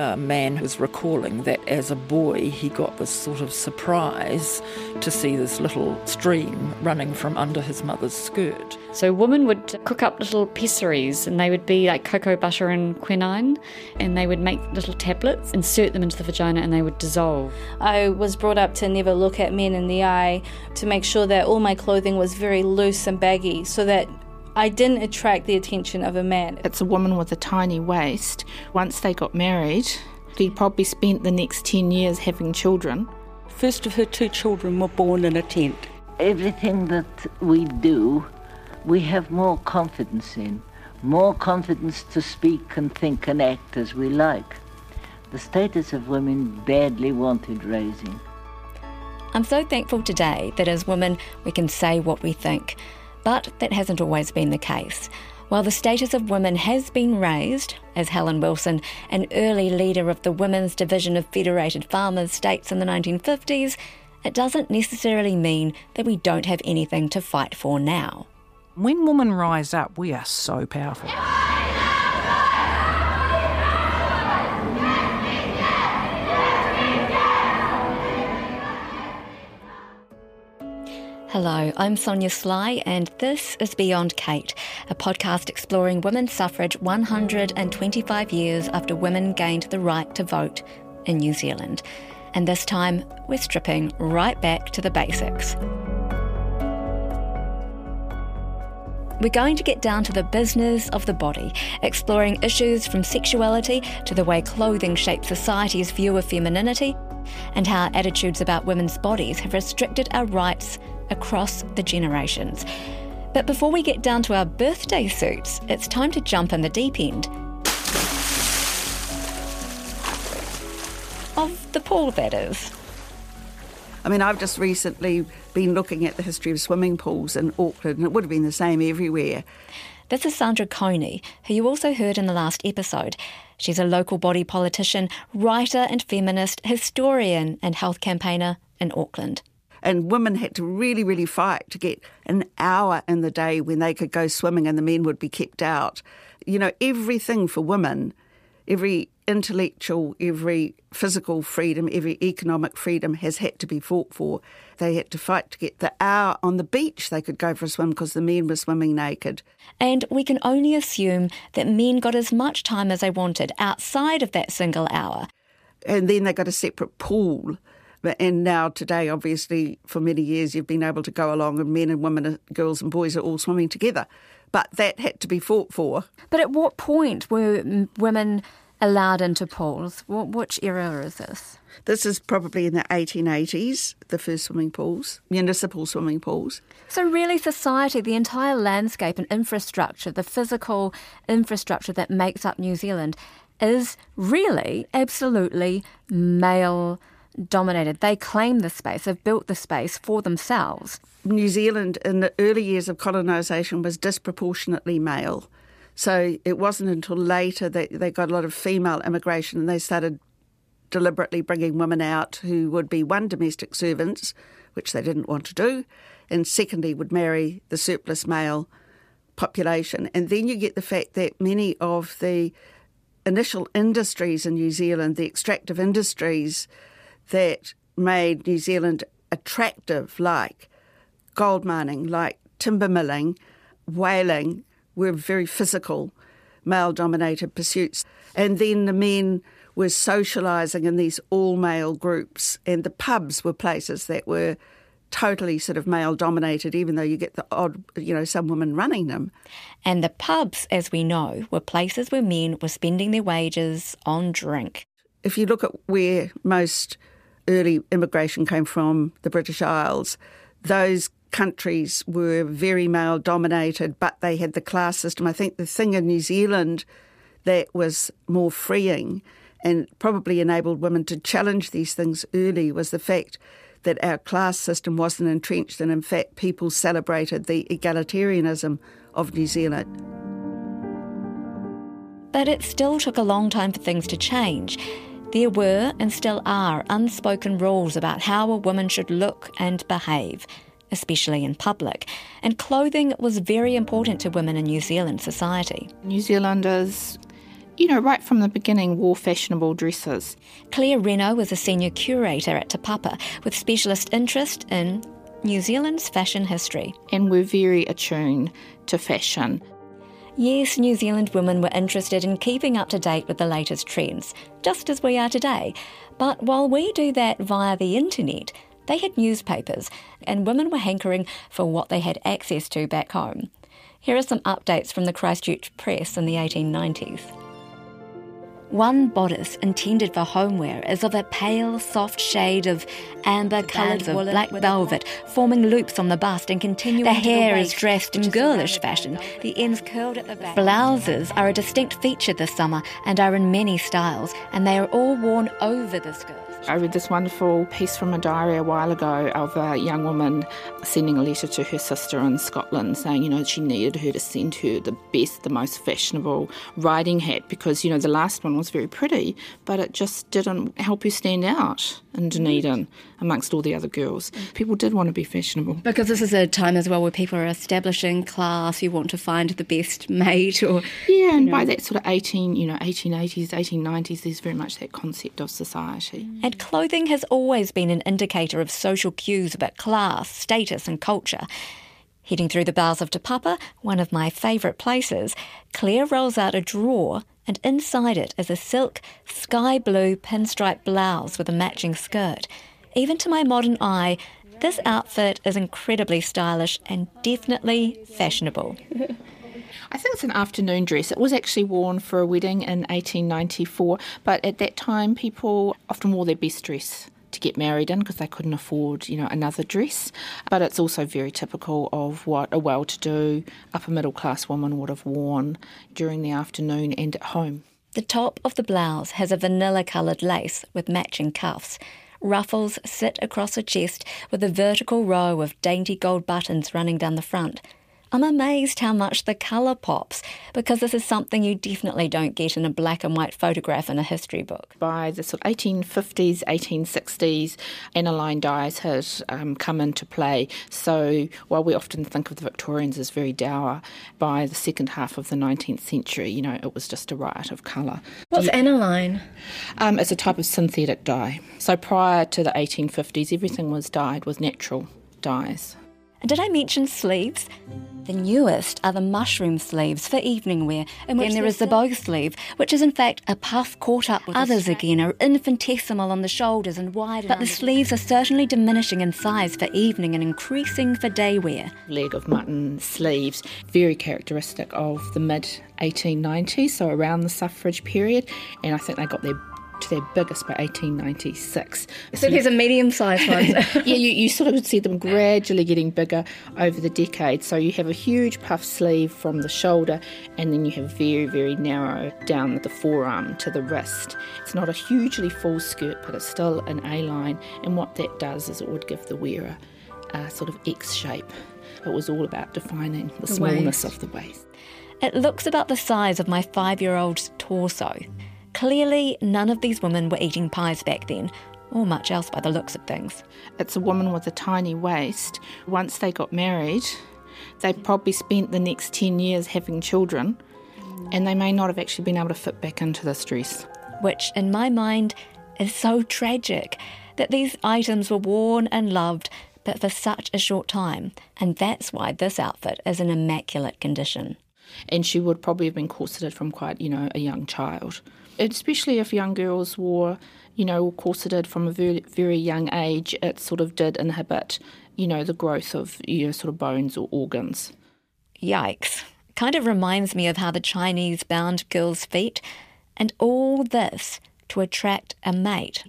A man was recalling that as a boy he got this sort of surprise to see this little stream running from under his mother's skirt. So women would cook up little pessaries and they would be like cocoa butter and quinine and they would make little tablets, insert them into the vagina and they would dissolve. I was brought up to never look at men in the eye, to make sure that all my clothing was very loose and baggy so that I didn't attract the attention of a man. It's a woman with a tiny waist. Once they got married, he probably spent the next 10 years having children. First of her two children were born in a tent. Everything that we do, we have more confidence in, more confidence to speak and think and act as we like. The status of women badly wanted raising. I'm so thankful today that as women we can say what we think. But that hasn't always been the case. While the status of women has been raised, as Helen Wilson, an early leader of the Women's Division of Federated Farmers, states in the 1950s, it doesn't necessarily mean that we don't have anything to fight for now. When women rise up, we are so powerful. Hello, I'm Sonia Sly, and this is Beyond Kate, a podcast exploring women's suffrage 125 years after women gained the right to vote in New Zealand. And this time, we're stripping right back to the basics. We're going to get down to the business of the body, exploring issues from sexuality to the way clothing shapes society's view of femininity, and how attitudes about women's bodies have restricted our rights across the generations. But before we get down to our birthday suits, it's time to jump in the deep end. Of the pool, that is. I mean, I've just recently been looking at the history of swimming pools in Auckland, and it would have been the same everywhere. This is Sandra Coney, who you also heard in the last episode. She's a local body politician, writer and feminist, historian, and health campaigner in Auckland. And women had to really, really fight to get an hour in the day when they could go swimming and the men would be kept out. You know, everything for women, every intellectual, every physical freedom, every economic freedom has had to be fought for. They had to fight to get the hour on the beach they could go for a swim because the men were swimming naked. And we can only assume that men got as much time as they wanted outside of that single hour. And then they got a separate pool and now, today, obviously, for many years, you've been able to go along, and men and women, girls and boys are all swimming together. But that had to be fought for. But at what point were women allowed into pools? Which era is this? This is probably in the 1880s, the first swimming pools, municipal swimming pools. So, really, society, the entire landscape and infrastructure, the physical infrastructure that makes up New Zealand, is really absolutely male dominated. They claim the space, they've built the space for themselves. New Zealand in the early years of colonisation was disproportionately male. So it wasn't until later that they got a lot of female immigration and they started deliberately bringing women out who would be one, domestic servants, which they didn't want to do, and secondly, would marry the surplus male population. And then you get the fact that many of the initial industries in New Zealand, the extractive industries, that made New Zealand attractive, like gold mining, like timber milling, whaling, were very physical, male dominated pursuits. And then the men were socialising in these all male groups, and the pubs were places that were totally sort of male dominated, even though you get the odd, you know, some women running them. And the pubs, as we know, were places where men were spending their wages on drink. If you look at where most early immigration came from the British Isles, those countries were very male dominated, but they had the class system. I think the thing in New Zealand that was more freeing and probably enabled women to challenge these things early was the fact that our class system wasn't entrenched, and in fact, people celebrated the egalitarianism of New Zealand. But it still took a long time for things to change. There were, and still are, unspoken rules about how a woman should look and behave, especially in public. And clothing was very important to women in New Zealand society. New Zealanders you know, right from the beginning, wore fashionable dresses. Claire Regnault was a senior curator at Te Papa with specialist interest in New Zealand's fashion history. And we're very attuned to fashion. Yes, New Zealand women were interested in keeping up to date with the latest trends, just as we are today. But while we do that via the internet, they had newspapers, and women were hankering for what they had access to back home. Here are some updates from the Christchurch Press in the 1890s. One bodice intended for homeware is of a pale, soft shade of amber colours of black velvet, forming loops on the bust and continuing. The hair the waist, is dressed in girlish fashion, the ends curled at the back. Blouses are a distinct feature this summer and are in many styles, and they are all worn over the skirt. I read this wonderful piece from a diary a while ago of a young woman sending a letter to her sister in Scotland saying, you know, she needed her to send her the best, the most fashionable riding hat because, you know, the last one was very pretty, but it just didn't help her stand out in Dunedin amongst all the other girls. People did want to be fashionable. Because this is a time as well where people are establishing class, you want to find the best mate or Yeah, and you know. by that sort of 18, you know, 1880s, 1890s, there's very much that concept of society. And clothing has always been an indicator of social cues about class, status and culture. Heading through the bars of Te Papa, one of my favourite places, Claire rolls out a drawer and inside it is a silk sky blue pinstripe blouse with a matching skirt. Even to my modern eye, this outfit is incredibly stylish and definitely fashionable. I think it's an afternoon dress. It was actually worn for a wedding in 1894, but at that time people often wore their best dress to get married in because they couldn't afford, you know, another dress. But it's also very typical of what a well-to-do upper middle class woman would have worn during the afternoon and at home. The top of the blouse has a vanilla coloured lace with matching cuffs. Ruffles sit across her chest with a vertical row of dainty gold buttons running down the front. I'm amazed how much the colour pops because this is something you definitely don't get in a black and white photograph in a history book. By the sort of 1850s, 1860s, aniline dyes had um, come into play. So while we often think of the Victorians as very dour, by the second half of the 19th century, you know, it was just a riot of colour. What's you, aniline? Um, it's a type of synthetic dye. So prior to the 1850s, everything was dyed with natural dyes. And did I mention sleeves? The newest are the mushroom sleeves for evening wear. And then there is the bow sleeve, which is in fact a puff caught up with Others again are infinitesimal on the shoulders and wide. But the sleeves are certainly diminishing in size for evening and increasing for day wear. Leg of mutton sleeves, very characteristic of the mid 1890s, so around the suffrage period. And I think they got their to their biggest by 1896. So, so there's a medium sized one. yeah, you, you sort of would see them gradually getting bigger over the decades. So you have a huge puff sleeve from the shoulder, and then you have very, very narrow down the forearm to the wrist. It's not a hugely full skirt, but it's still an A line. And what that does is it would give the wearer a sort of X shape. It was all about defining the, the smallness waist. of the waist. It looks about the size of my five year old's torso. Clearly, none of these women were eating pies back then, or much else by the looks of things. It's a woman with a tiny waist. Once they got married, they probably spent the next 10 years having children, and they may not have actually been able to fit back into this dress. Which, in my mind, is so tragic that these items were worn and loved, but for such a short time, and that's why this outfit is in immaculate condition. And she would probably have been corseted from quite, you know, a young child especially if young girls wore, you know, corseted from a very, very young age, it sort of did inhibit, you know, the growth of, you know, sort of bones or organs. Yikes. Kind of reminds me of how the Chinese bound girls' feet, and all this to attract a mate.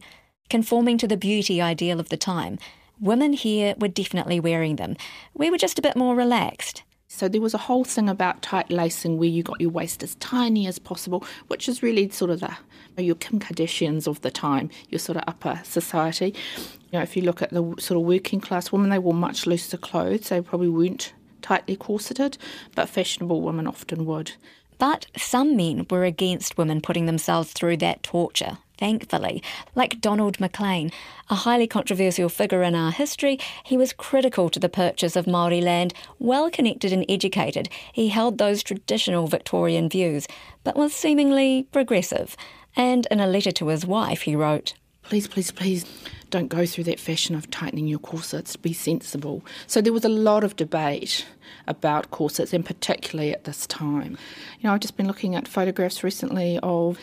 Conforming to the beauty ideal of the time, women here were definitely wearing them. We were just a bit more relaxed. So there was a whole thing about tight lacing where you got your waist as tiny as possible, which is really sort of the your Kim Kardashians of the time, your sort of upper society. You know, if you look at the sort of working class women, they wore much looser clothes. They probably weren't tightly corseted, but fashionable women often would. But some men were against women putting themselves through that torture, thankfully. Like Donald McLean, a highly controversial figure in our history, he was critical to the purchase of Māori land. Well connected and educated, he held those traditional Victorian views, but was seemingly progressive. And in a letter to his wife, he wrote, Please, please, please don't go through that fashion of tightening your corsets. Be sensible. So there was a lot of debate about corsets, and particularly at this time. You know, I've just been looking at photographs recently of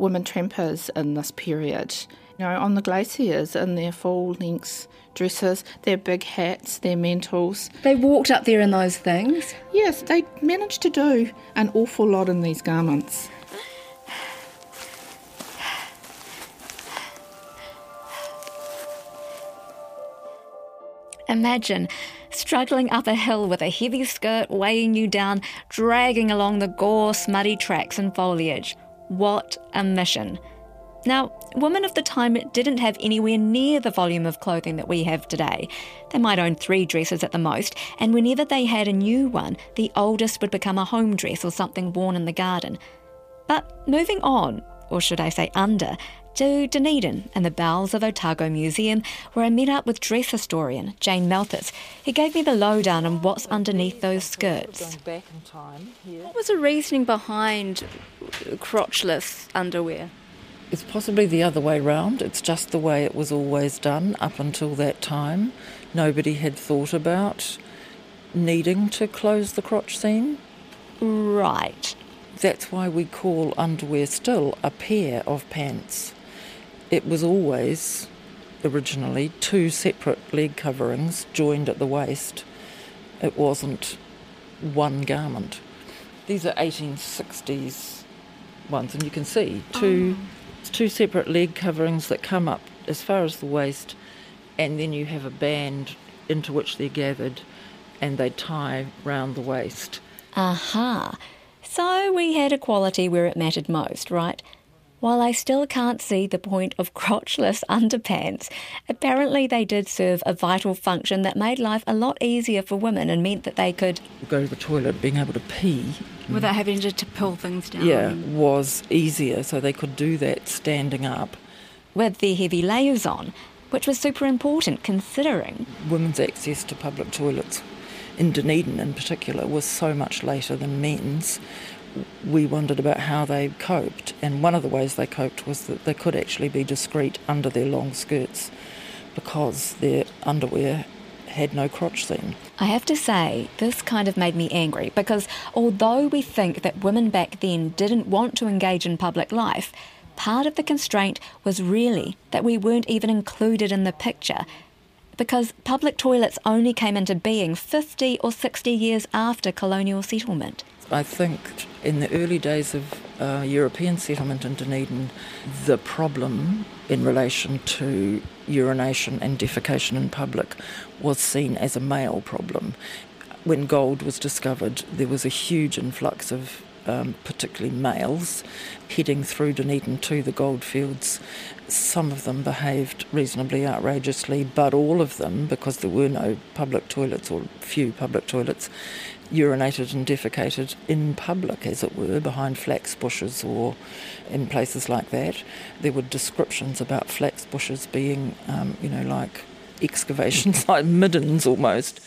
women trampers in this period. You know, on the glaciers in their full length dresses, their big hats, their mantles. They walked up there in those things? Yes, they managed to do an awful lot in these garments. Imagine struggling up a hill with a heavy skirt weighing you down, dragging along the gorse, muddy tracks and foliage. What a mission! Now, women of the time didn't have anywhere near the volume of clothing that we have today. They might own three dresses at the most, and whenever they had a new one, the oldest would become a home dress or something worn in the garden. But moving on, or should I say under, to Dunedin and the bowels of Otago Museum, where I met up with dress historian Jane Malthus. He gave me the lowdown on what's underneath those skirts. What was the reasoning behind crotchless underwear? It's possibly the other way round. It's just the way it was always done up until that time. Nobody had thought about needing to close the crotch seam. Right. That's why we call underwear still a pair of pants. It was always originally two separate leg coverings joined at the waist. It wasn't one garment. These are 1860s ones, and you can see two, oh. two separate leg coverings that come up as far as the waist, and then you have a band into which they're gathered and they tie round the waist. Aha. So we had equality where it mattered most, right? While I still can't see the point of crotchless underpants, apparently they did serve a vital function that made life a lot easier for women and meant that they could go to the toilet, being able to pee. Without having to, to pull things down. Yeah, was easier, so they could do that standing up. With their heavy layers on, which was super important considering women's access to public toilets in Dunedin in particular was so much later than men's we wondered about how they coped, and one of the ways they coped was that they could actually be discreet under their long skirts because their underwear had no crotch seam. I have to say, this kind of made me angry because although we think that women back then didn't want to engage in public life, part of the constraint was really that we weren't even included in the picture because public toilets only came into being 50 or 60 years after colonial settlement. I think in the early days of uh, European settlement in Dunedin, the problem in relation to urination and defecation in public was seen as a male problem. When gold was discovered, there was a huge influx of um, particularly males, heading through Dunedin to the goldfields. Some of them behaved reasonably outrageously, but all of them, because there were no public toilets or few public toilets, urinated and defecated in public, as it were, behind flax bushes or in places like that. There were descriptions about flax bushes being, um, you know, like excavations, like middens almost.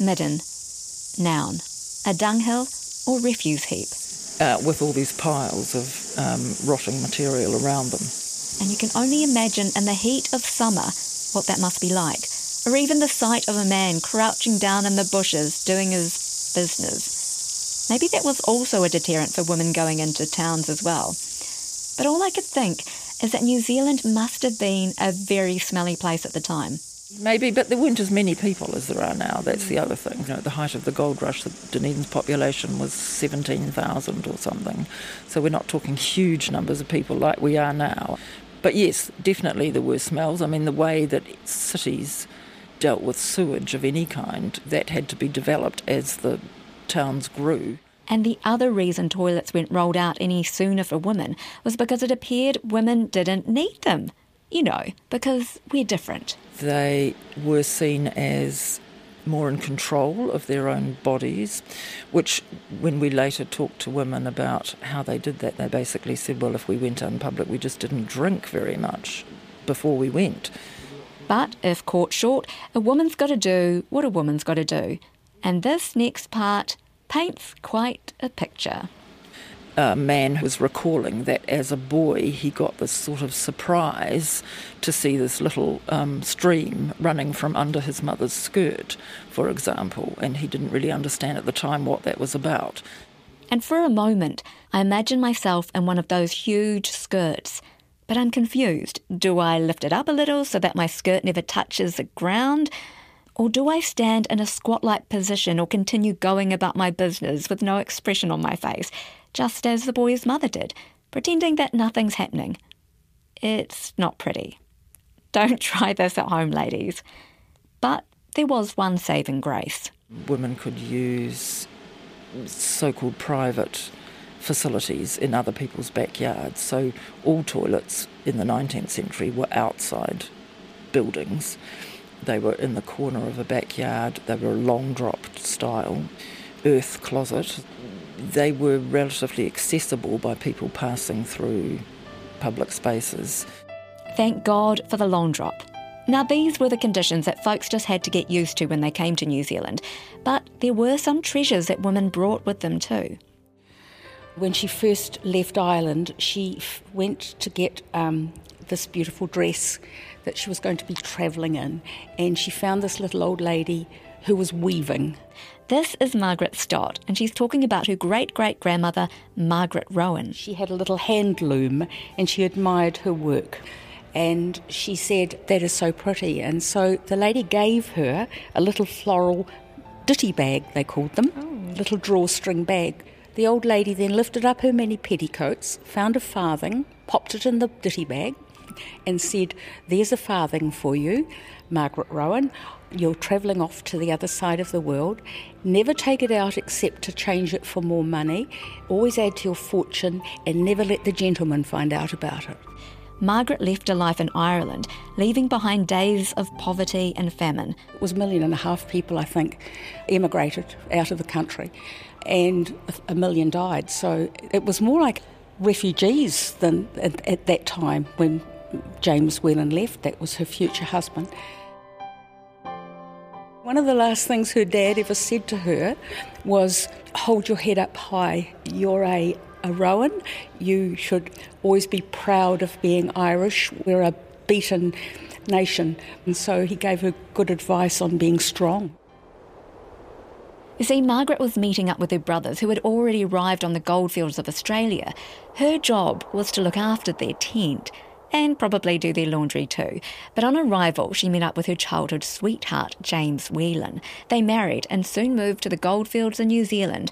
Midden, noun, a dunghill or refuse heap. Uh, with all these piles of um, rotting material around them. And you can only imagine in the heat of summer what that must be like, or even the sight of a man crouching down in the bushes doing his business. Maybe that was also a deterrent for women going into towns as well. But all I could think is that New Zealand must have been a very smelly place at the time. Maybe, but there weren't as many people as there are now. That's the other thing. You know, at the height of the gold rush, the Dunedin's population was 17,000 or something. So we're not talking huge numbers of people like we are now. But yes, definitely there were smells. I mean, the way that cities dealt with sewage of any kind, that had to be developed as the towns grew. And the other reason toilets weren't rolled out any sooner for women was because it appeared women didn't need them. You know, because we're different. They were seen as more in control of their own bodies, which, when we later talked to women about how they did that, they basically said, well, if we went out in public, we just didn't drink very much before we went. But if caught short, a woman's got to do what a woman's got to do. And this next part paints quite a picture. A man was recalling that as a boy he got this sort of surprise to see this little um, stream running from under his mother's skirt, for example, and he didn't really understand at the time what that was about. And for a moment, I imagine myself in one of those huge skirts. But I'm confused. Do I lift it up a little so that my skirt never touches the ground? Or do I stand in a squat like position or continue going about my business with no expression on my face, just as the boy's mother did, pretending that nothing's happening? It's not pretty. Don't try this at home, ladies. But there was one saving grace. Women could use so called private facilities in other people's backyards. So all toilets in the 19th century were outside buildings. They were in the corner of a backyard. They were a long drop style earth closet. They were relatively accessible by people passing through public spaces. Thank God for the long drop. Now, these were the conditions that folks just had to get used to when they came to New Zealand, but there were some treasures that women brought with them too. When she first left Ireland, she f- went to get um, this beautiful dress that she was going to be travelling in, and she found this little old lady who was weaving. This is Margaret Stott, and she's talking about her great great grandmother, Margaret Rowan. She had a little hand loom, and she admired her work. And she said, That is so pretty. And so the lady gave her a little floral ditty bag, they called them, oh. little drawstring bag. The old lady then lifted up her many petticoats, found a farthing, popped it in the ditty bag, and said, There's a farthing for you, Margaret Rowan. You're travelling off to the other side of the world. Never take it out except to change it for more money. Always add to your fortune and never let the gentleman find out about it. Margaret left a life in Ireland, leaving behind days of poverty and famine. It was a million and a half people, I think, emigrated out of the country, and a million died. So it was more like refugees than at, at that time when James Whelan left. That was her future husband. One of the last things her dad ever said to her was, Hold your head up high. You're a a Rowan. You should always be proud of being Irish. We're a beaten nation. And so he gave her good advice on being strong. You see, Margaret was meeting up with her brothers who had already arrived on the goldfields of Australia. Her job was to look after their tent and probably do their laundry too. But on arrival, she met up with her childhood sweetheart, James Whelan. They married and soon moved to the goldfields in New Zealand,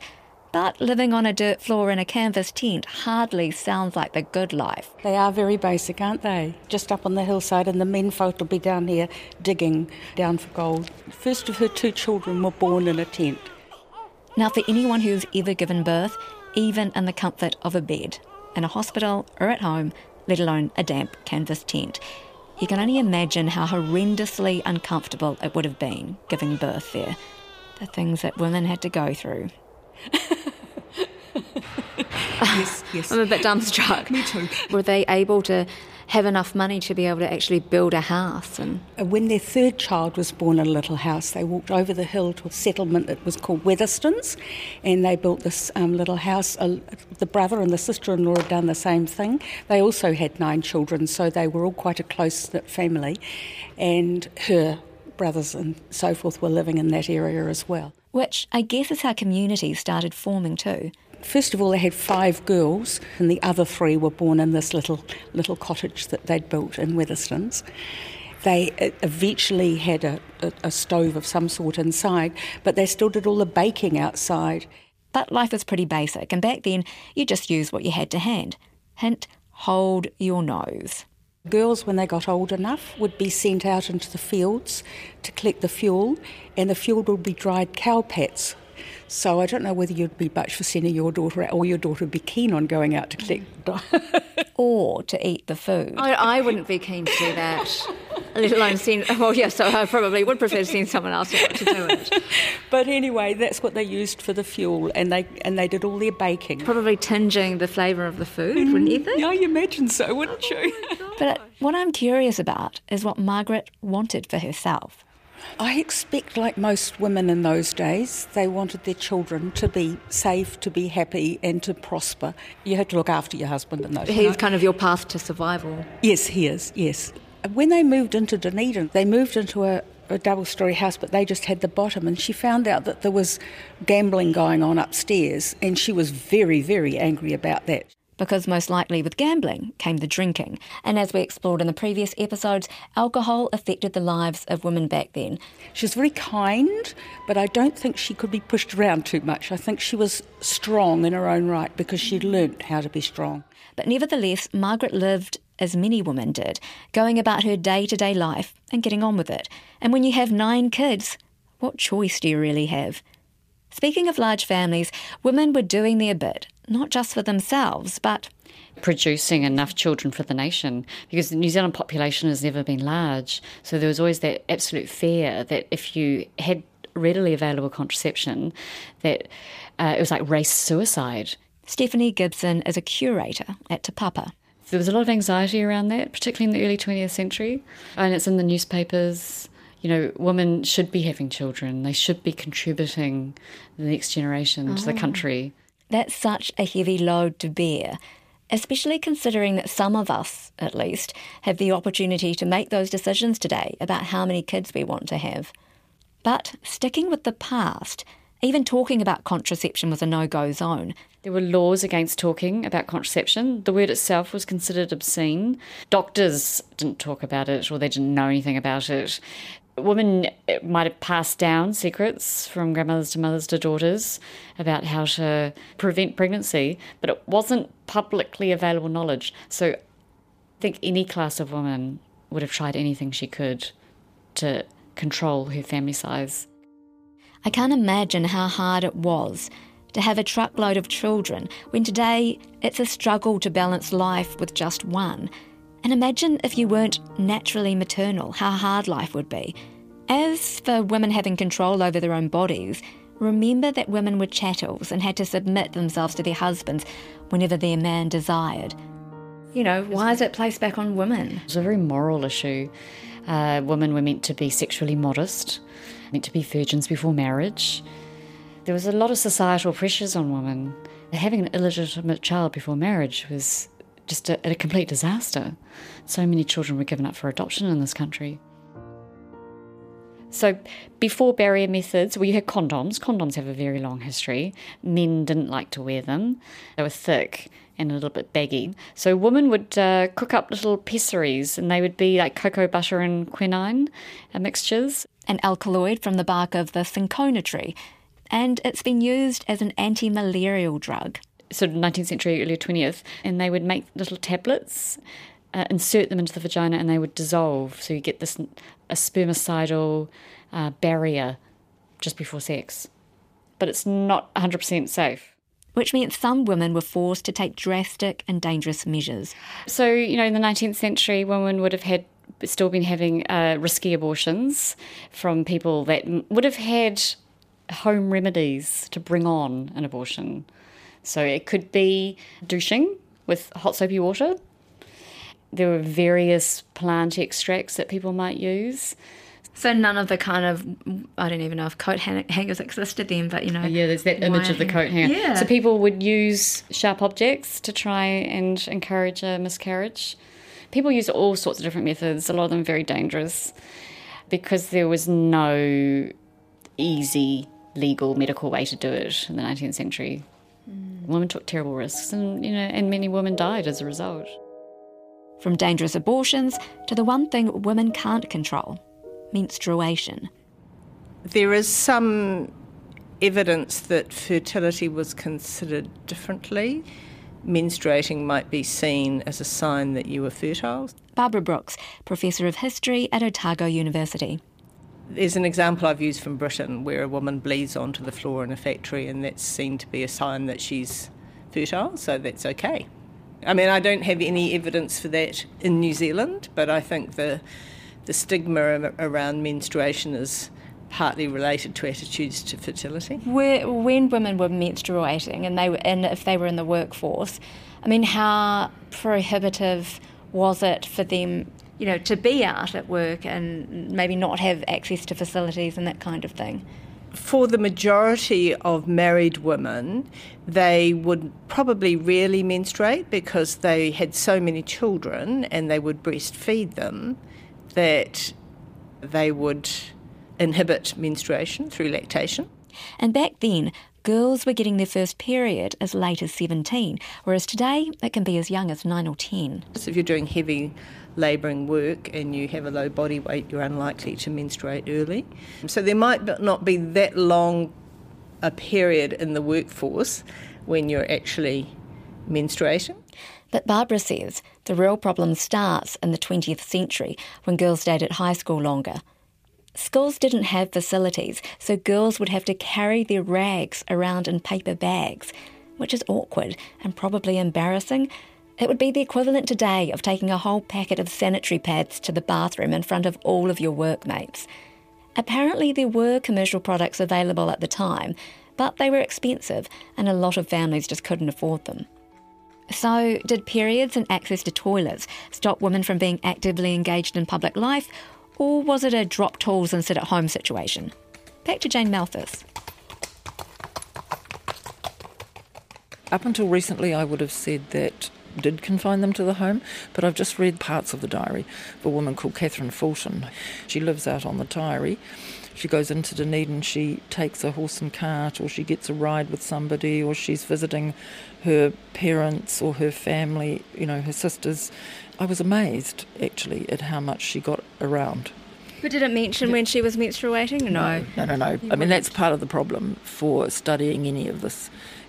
but living on a dirt floor in a canvas tent hardly sounds like the good life. They are very basic, aren't they? Just up on the hillside, and the men folk will be down here digging down for gold. First of her two children were born in a tent. Now, for anyone who's ever given birth, even in the comfort of a bed, in a hospital or at home, let alone a damp canvas tent, you can only imagine how horrendously uncomfortable it would have been giving birth there. The things that women had to go through. yes, yes. I'm a bit dumbstruck. Me too. Were they able to have enough money to be able to actually build a house? And uh, when their third child was born in a little house, they walked over the hill to a settlement that was called Weatherstones, and they built this um, little house. Uh, the brother and the sister-in-law had done the same thing. They also had nine children, so they were all quite a close-knit family, and her brothers and so forth were living in that area as well. Which I guess is how communities started forming too. First of all, they had five girls, and the other three were born in this little little cottage that they'd built in Weatherstones. They uh, eventually had a, a, a stove of some sort inside, but they still did all the baking outside. But life was pretty basic, and back then you just used what you had to hand. Hint, hold your nose. Girls, when they got old enough, would be sent out into the fields to collect the fuel, and the fuel would be dried cow pats So I don't know whether you'd be much for sending your daughter out, or your daughter would be keen on going out to collect. or to eat the food. I, I wouldn't be keen to do that, let alone send. Well, yeah, so I probably would prefer to send someone else to do it. but anyway, that's what they used for the fuel, and they and they did all their baking. Probably tinging the flavour of the food, mm, wouldn't you think? Yeah, you imagine so, wouldn't you? Oh but what I'm curious about is what Margaret wanted for herself. I expect, like most women in those days, they wanted their children to be safe, to be happy, and to prosper. You had to look after your husband and those. He's kind of your path to survival. Yes, he is. Yes. When they moved into Dunedin, they moved into a, a double story house, but they just had the bottom. And she found out that there was gambling going on upstairs, and she was very, very angry about that because most likely with gambling came the drinking. And as we explored in the previous episodes, alcohol affected the lives of women back then. She was very kind, but I don't think she could be pushed around too much. I think she was strong in her own right because she'd learnt how to be strong. But nevertheless, Margaret lived as many women did, going about her day to day life and getting on with it. And when you have nine kids, what choice do you really have? Speaking of large families, women were doing their bit, not just for themselves, but producing enough children for the nation because the New Zealand population has never been large. So there was always that absolute fear that if you had readily available contraception, that uh, it was like race suicide. Stephanie Gibson is a curator at Te Papa. There was a lot of anxiety around that, particularly in the early 20th century, and it's in the newspapers you know, women should be having children. They should be contributing the next generation oh. to the oh. country. That's such a heavy load to bear, especially considering that some of us, at least, have the opportunity to make those decisions today about how many kids we want to have. But sticking with the past, even talking about contraception was a no go zone. There were laws against talking about contraception. The word itself was considered obscene. Doctors didn't talk about it or they didn't know anything about it women eh, might have passed down secrets from grandmothers to mothers to daughters about how to prevent pregnancy, but it wasn't publicly available knowledge. So I think any class of woman would have tried anything she could to control her family size. I can't imagine how hard it was to have a truckload of children when today it's a struggle to balance life with just one. And imagine if you weren't naturally maternal, how hard life would be. As for women having control over their own bodies, remember that women were chattels and had to submit themselves to their husbands whenever their man desired. You know, why is it placed back on women? It's a very moral issue. Uh, women were meant to be sexually modest, meant to be virgins before marriage. There was a lot of societal pressures on women. Having an illegitimate child before marriage was just a, a complete disaster. So many children were given up for adoption in this country. So, before barrier methods, we had condoms. Condoms have a very long history. Men didn't like to wear them, they were thick and a little bit baggy. So, women would uh, cook up little pessaries, and they would be like cocoa butter and quinine uh, mixtures. An alkaloid from the bark of the cinchona tree, and it's been used as an anti malarial drug sort of 19th century, early 20th, and they would make little tablets, uh, insert them into the vagina, and they would dissolve. So you get this a spermicidal uh, barrier just before sex. But it's not 100% safe. Which means some women were forced to take drastic and dangerous measures. So, you know, in the 19th century, women would have had still been having uh, risky abortions from people that would have had home remedies to bring on an abortion. So it could be douching with hot soapy water. There were various plant extracts that people might use. So none of the kind of I don't even know if coat hangers existed then, but you know. Yeah, there's that image of the coat hanger. Yeah. So people would use sharp objects to try and encourage a miscarriage. People used all sorts of different methods. A lot of them very dangerous because there was no easy legal medical way to do it in the 19th century. Mm. Women took terrible risks, and you know, and many women died as a result. From dangerous abortions to the one thing women can't control menstruation. There is some evidence that fertility was considered differently. Menstruating might be seen as a sign that you were fertile. Barbara Brookes, Professor of History at Otago University. There's an example I've used from Britain where a woman bleeds onto the floor in a factory, and that's seen to be a sign that she's fertile, so that's okay. I mean, I don't have any evidence for that in New Zealand, but I think the the stigma around menstruation is partly related to attitudes to fertility. Where, when women were menstruating and they were in, if they were in the workforce, I mean, how prohibitive was it for them, you know, to be out at work and maybe not have access to facilities and that kind of thing? For the majority of married women, they would probably rarely menstruate because they had so many children and they would breastfeed them that they would inhibit menstruation through lactation. And back then, girls were getting their first period as late as 17, whereas today it can be as young as 9 or 10. So if you're doing heavy labouring work and you have a low body weight, you're unlikely to menstruate early. So there might not be that long a period in the workforce when you're actually menstruating. But Barbara says the real problem starts in the 20th century when girls stayed at high school longer. Schools didn't have facilities, so girls would have to carry their rags around in paper bags, which is awkward and probably embarrassing. It would be the equivalent today of taking a whole packet of sanitary pads to the bathroom in front of all of your workmates. Apparently, there were commercial products available at the time, but they were expensive and a lot of families just couldn't afford them. So, did periods and access to toilets stop women from being actively engaged in public life, or was it a drop tools and sit at home situation? Back to Jane Malthus. Up until recently, I would have said that did confine them to the home, but I've just read parts of the diary of a woman called Catherine Fulton. She lives out on the Taieri. She goes into Dunedin, she takes a horse and cart, or she gets a ride with somebody, or she's visiting her parents or her family, you know, her sisters, I was amazed actually at how much she got around. But did it mention when she was menstruating? No, no, no, no. I mean, that's part of the problem for studying any of this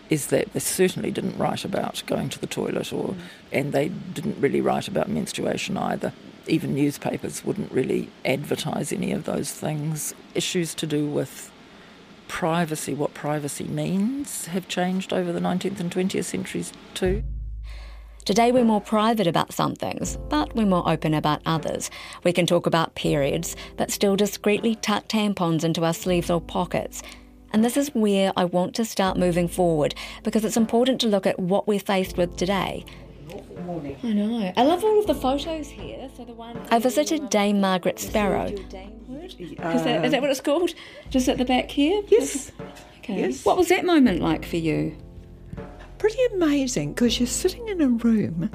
is that they certainly didn't write about going to the toilet or mm. and they didn't really write about menstruation either even newspapers wouldn't really advertise any of those things issues to do with privacy what privacy means have changed over the 19th and 20th centuries too Today we're more private about some things, but we're more open about others. We can talk about periods, but still discreetly tuck tampons into our sleeves or pockets. And this is where I want to start moving forward because it's important to look at what we're faced with today. I know. I love all of the photos here. So the one I visited Dame Margaret Sparrow. Is that, is that what it's called? Just at the back here? Yes. Okay. Yes. What was that moment like for you? pretty amazing because you're sitting in a room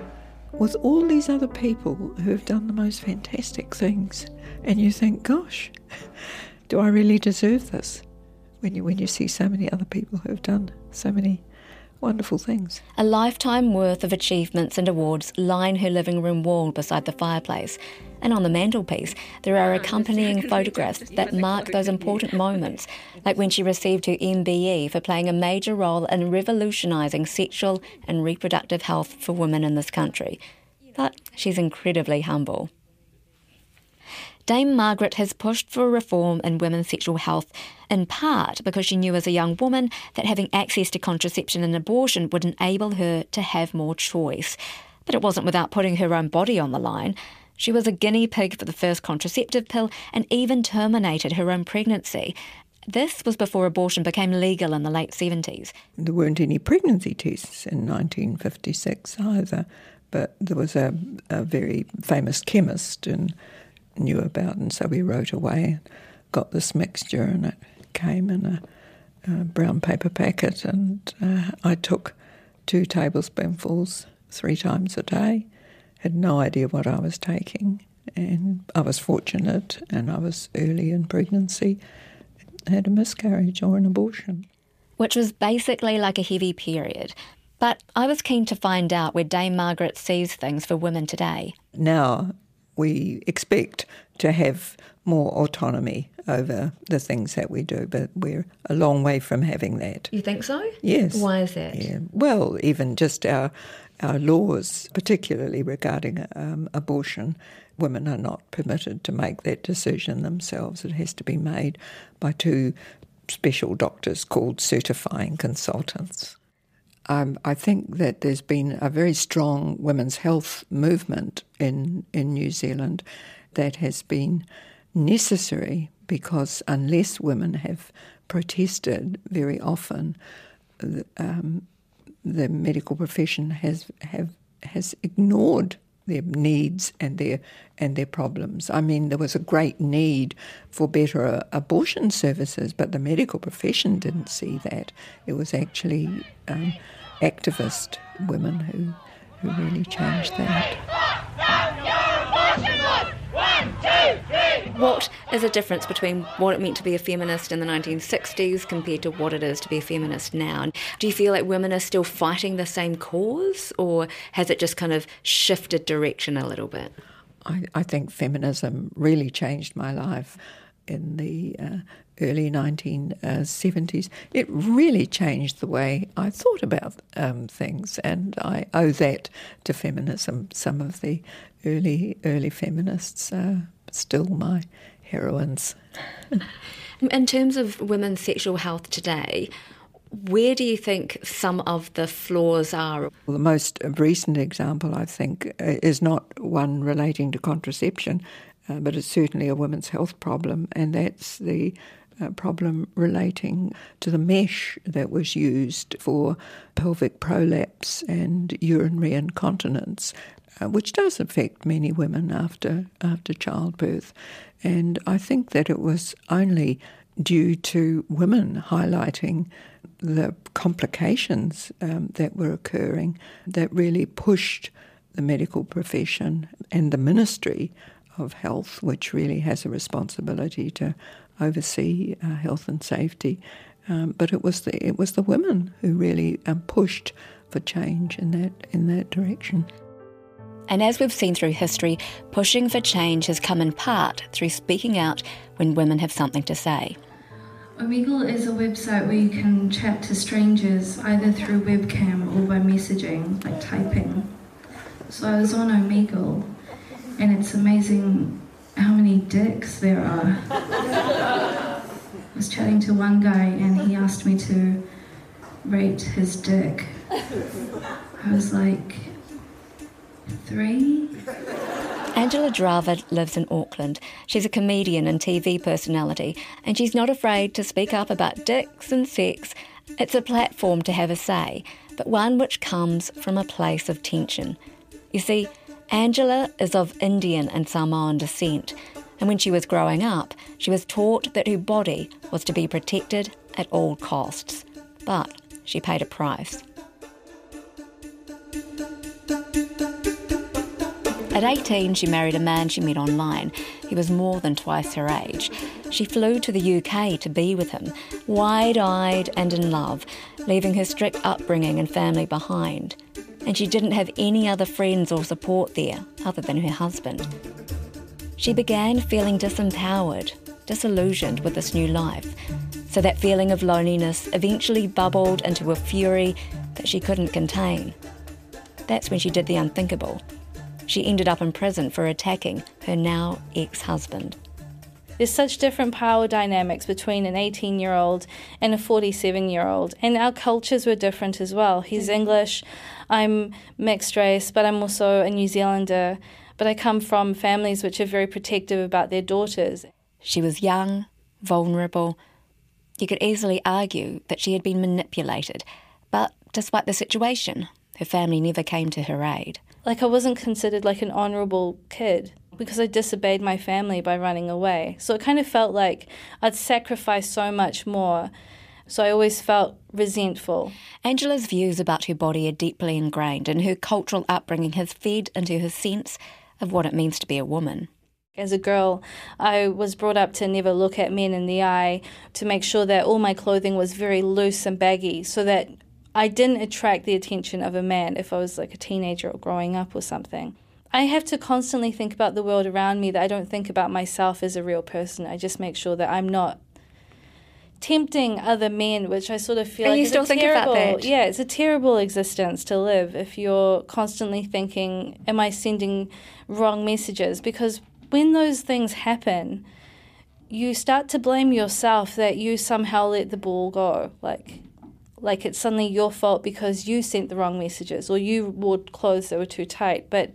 with all these other people who have done the most fantastic things, and you think, gosh, do I really deserve this? When you, when you see so many other people who have done so many wonderful things. A lifetime worth of achievements and awards line her living room wall beside the fireplace. And on the mantelpiece, there are accompanying photographs that mark those important moments, like when she received her MBE for playing a major role in revolutionising sexual and reproductive health for women in this country. But she's incredibly humble. Dame Margaret has pushed for reform in women's sexual health, in part because she knew as a young woman that having access to contraception and abortion would enable her to have more choice. But it wasn't without putting her own body on the line. She was a guinea pig for the first contraceptive pill and even terminated her own pregnancy. This was before abortion became legal in the late 70s. There weren't any pregnancy tests in 1956 either, but there was a, a very famous chemist and knew about, and so we wrote away and got this mixture, and it came in a, a brown paper packet, and uh, I took two tablespoonfuls three times a day. Had no idea what I was taking, and I was fortunate, and I was early in pregnancy. Had a miscarriage or an abortion. Which was basically like a heavy period. But I was keen to find out where Dame Margaret sees things for women today. Now, we expect to have more autonomy over the things that we do, but we're a long way from having that. You think so? Yes. Why is that? Yeah. Well, even just our our laws, particularly regarding um, abortion, women are not permitted to make that decision themselves. It has to be made by two special doctors called certifying consultants. Um, I think that there's been a very strong women's health movement in, in New Zealand that has been necessary because unless women have protested very often, um, the medical profession has have has ignored their needs and their and their problems. I mean, there was a great need for better uh, abortion services, but the medical profession didn't see that. It was actually um, activist women who who really changed that. What is the difference between what it meant to be a feminist in the 1960s compared to what it is to be a feminist now? Do you feel like women are still fighting the same cause, or has it just kind of shifted direction a little bit? I, I think feminism really changed my life in the uh, early 1970s. It really changed the way I thought about um, things, and I owe that to feminism. Some of the early early feminists are still my heroines. In terms of women's sexual health today, where do you think some of the flaws are? Well, the most recent example, I think, is not one relating to contraception, uh, but it's certainly a women's health problem, and that's the uh, problem relating to the mesh that was used for pelvic prolapse and urinary incontinence, uh, which does affect many women after after childbirth. And I think that it was only due to women highlighting the complications um, that were occurring that really pushed the medical profession and the Ministry of Health, which really has a responsibility to oversee uh, health and safety. Um, but it was the it was the women who really um, pushed for change in that in that direction. And as we've seen through history, pushing for change has come in part through speaking out when women have something to say. Omegle is a website where you can chat to strangers either through webcam or by messaging, like typing. So I was on Omegle, and it's amazing how many dicks there are. I was chatting to one guy, and he asked me to rate his dick. I was like, three. Angella Dravid lives in Auckland. She's a comedian and TV personality, and she's not afraid to speak up about dicks and sex. It's a platform to have a say, but one which comes from a place of tension. You see, Angella is of Indian and Samoan descent, and when she was growing up, she was taught that her body was to be protected at all costs. But she paid a price. At 18, she married a man she met online. He was more than twice her age. She flew to the UK to be with him, wide eyed and in love, leaving her strict upbringing and family behind. And she didn't have any other friends or support there other than her husband. She began feeling disempowered, disillusioned with this new life. So that feeling of loneliness eventually bubbled into a fury that she couldn't contain. That's when she did the unthinkable she ended up in prison for attacking her now ex husband. There's such different power dynamics between an 18 year old and a 47 year old, and our cultures were different as well. He's mm. English, I'm mixed race, but I'm also a New Zealander. But I come from families which are very protective about their daughters. She was young, vulnerable. You could easily argue that she had been manipulated, but despite the situation, her family never came to her aid like I wasn't considered like an honorable kid because I disobeyed my family by running away. So it kind of felt like I'd sacrificed so much more. So I always felt resentful. Angella's views about her body are deeply ingrained, and her cultural upbringing has fed into her sense of what it means to be a woman. As a girl, I was brought up to never look at men in the eye, to make sure that all my clothing was very loose and baggy, so that I didn't attract the attention of a man if I was like a teenager or growing up or something. I have to constantly think about the world around me that I don't think about myself as a real person. I just make sure that I'm not tempting other men, which I sort of feel And like you still a think about that? Yeah, it's a terrible existence to live if you're constantly thinking, "Am I sending wrong messages?" Because when those things happen, you start to blame yourself that you somehow let the ball go, like. Like it's suddenly your fault because you sent the wrong messages or you wore clothes that were too tight. But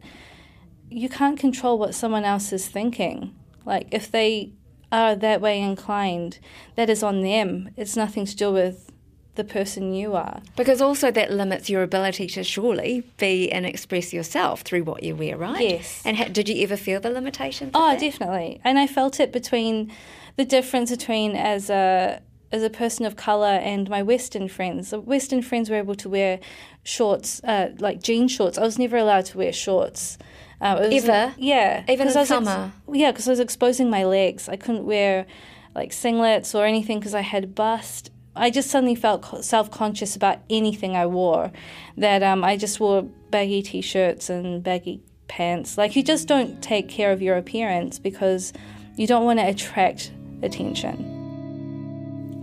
you can't control what someone else is thinking. Like if they are that way inclined, that is on them. It's nothing to do with the person you are. Because also that limits your ability to surely be and express yourself through what you wear, right? Yes. And ha- did you ever feel the limitations? Oh, that? definitely. And I felt it between the difference between as a as a person of color and my Western friends. The Western friends were able to wear shorts, uh, like jean shorts. I was never allowed to wear shorts. Uh, was- Ever? yeah. Even in was ex- summer? yeah, because I was exposing my legs. I couldn't wear like singlets or anything because I had bust. I just suddenly felt self conscious about anything I wore. That um, I just wore baggy t shirts and baggy pants. Like you just don't take care of your appearance because you don't want to attract attention.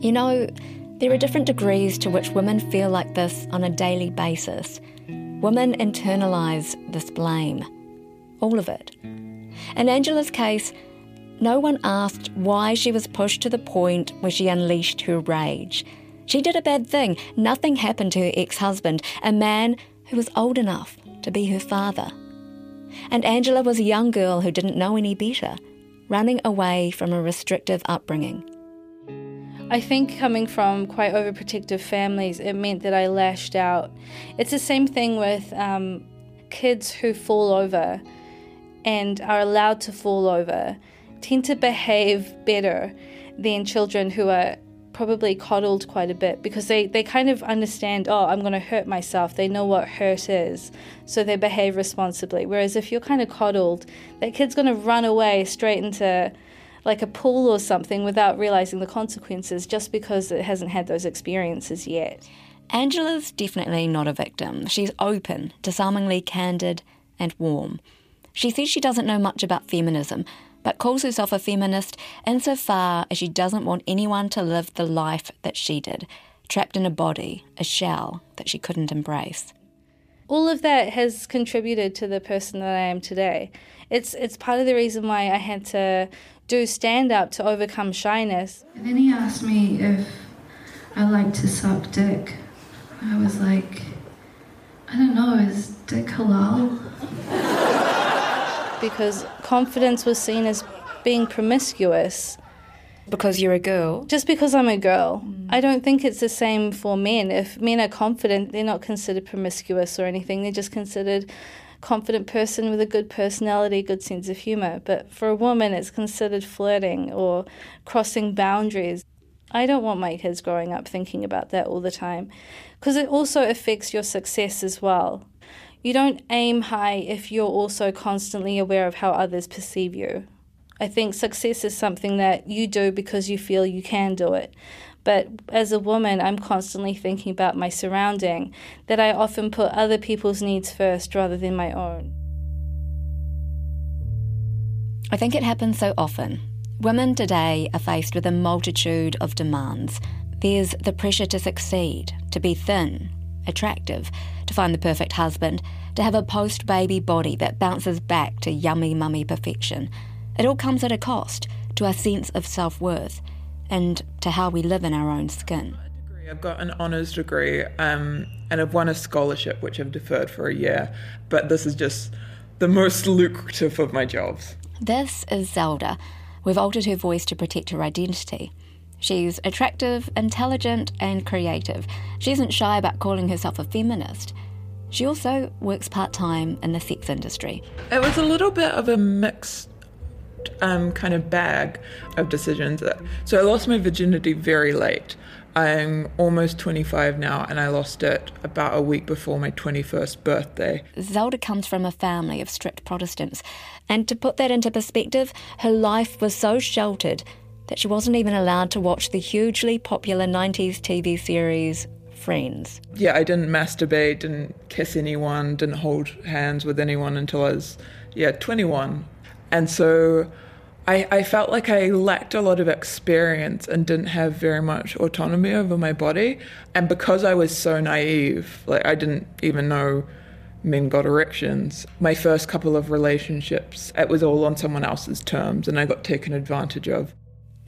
You know, there are different degrees to which women feel like this on a daily basis. Women internalise this blame, all of it. In Angella's case, no one asked why she was pushed to the point where she unleashed her rage. She did a bad thing. Nothing happened to her ex husband, a man who was old enough to be her father. And Angella was a young girl who didn't know any better, running away from a restrictive upbringing. I think coming from quite overprotective families, it meant that I lashed out. It's the same thing with um, kids who fall over and are allowed to fall over, tend to behave better than children who are probably coddled quite a bit because they, they kind of understand, oh, I'm going to hurt myself. They know what hurt is, so they behave responsibly. Whereas if you're kind of coddled, that kid's going to run away straight into like a pool or something without realizing the consequences just because it hasn't had those experiences yet. Angella's definitely not a victim. She's open, disarmingly candid, and warm. She says she doesn't know much about feminism, but calls herself a feminist insofar as she doesn't want anyone to live the life that she did, trapped in a body, a shell that she couldn't embrace. All of that has contributed to the person that I am today. It's it's part of the reason why I had to do stand up to overcome shyness. And then he asked me if I like to suck dick. I was like, I don't know, is dick halal? because confidence was seen as being promiscuous. Because you're a girl? Just because I'm a girl. Mm. I don't think it's the same for men. If men are confident, they're not considered promiscuous or anything. They're just considered confident person with a good personality, good sense of humor. But for a woman, it's considered flirting or crossing boundaries. I don't want my kids growing up thinking about that all the time because it also affects your success as well. You don't aim high if you're also constantly aware of how others perceive you. I think success is something that you do because you feel you can do it. But as a woman, I'm constantly thinking about my surrounding, that I often put other people's needs first rather than my own. I think it happens so often. Women today are faced with a multitude of demands. There's the pressure to succeed, to be thin, attractive, to find the perfect husband, to have a post baby body that bounces back to yummy mummy perfection. It all comes at a cost to our sense of self worth and to how we live in our own skin. I've got an honours degree um, and I've won a scholarship, which I've deferred for a year, but this is just the most lucrative of my jobs. This is Zelda. We've altered her voice to protect her identity. She's attractive, intelligent, and creative. She isn't shy about calling herself a feminist. She also works part time in the sex industry. It was a little bit of a mixed um, kind of bag of decisions. So I lost my virginity very late. I'm almost 25 now, and I lost it about a week before my 21st birthday. Zelda comes from a family of strict Protestants, and to put that into perspective, her life was so sheltered that she wasn't even allowed to watch the hugely popular 90s TV series Friends. Yeah, I didn't masturbate, didn't kiss anyone, didn't hold hands with anyone until I was, yeah, 21. And so I, I felt like I lacked a lot of experience and didn't have very much autonomy over my body. And because I was so naive, like I didn't even know men got erections. My first couple of relationships, it was all on someone else's terms and I got taken advantage of.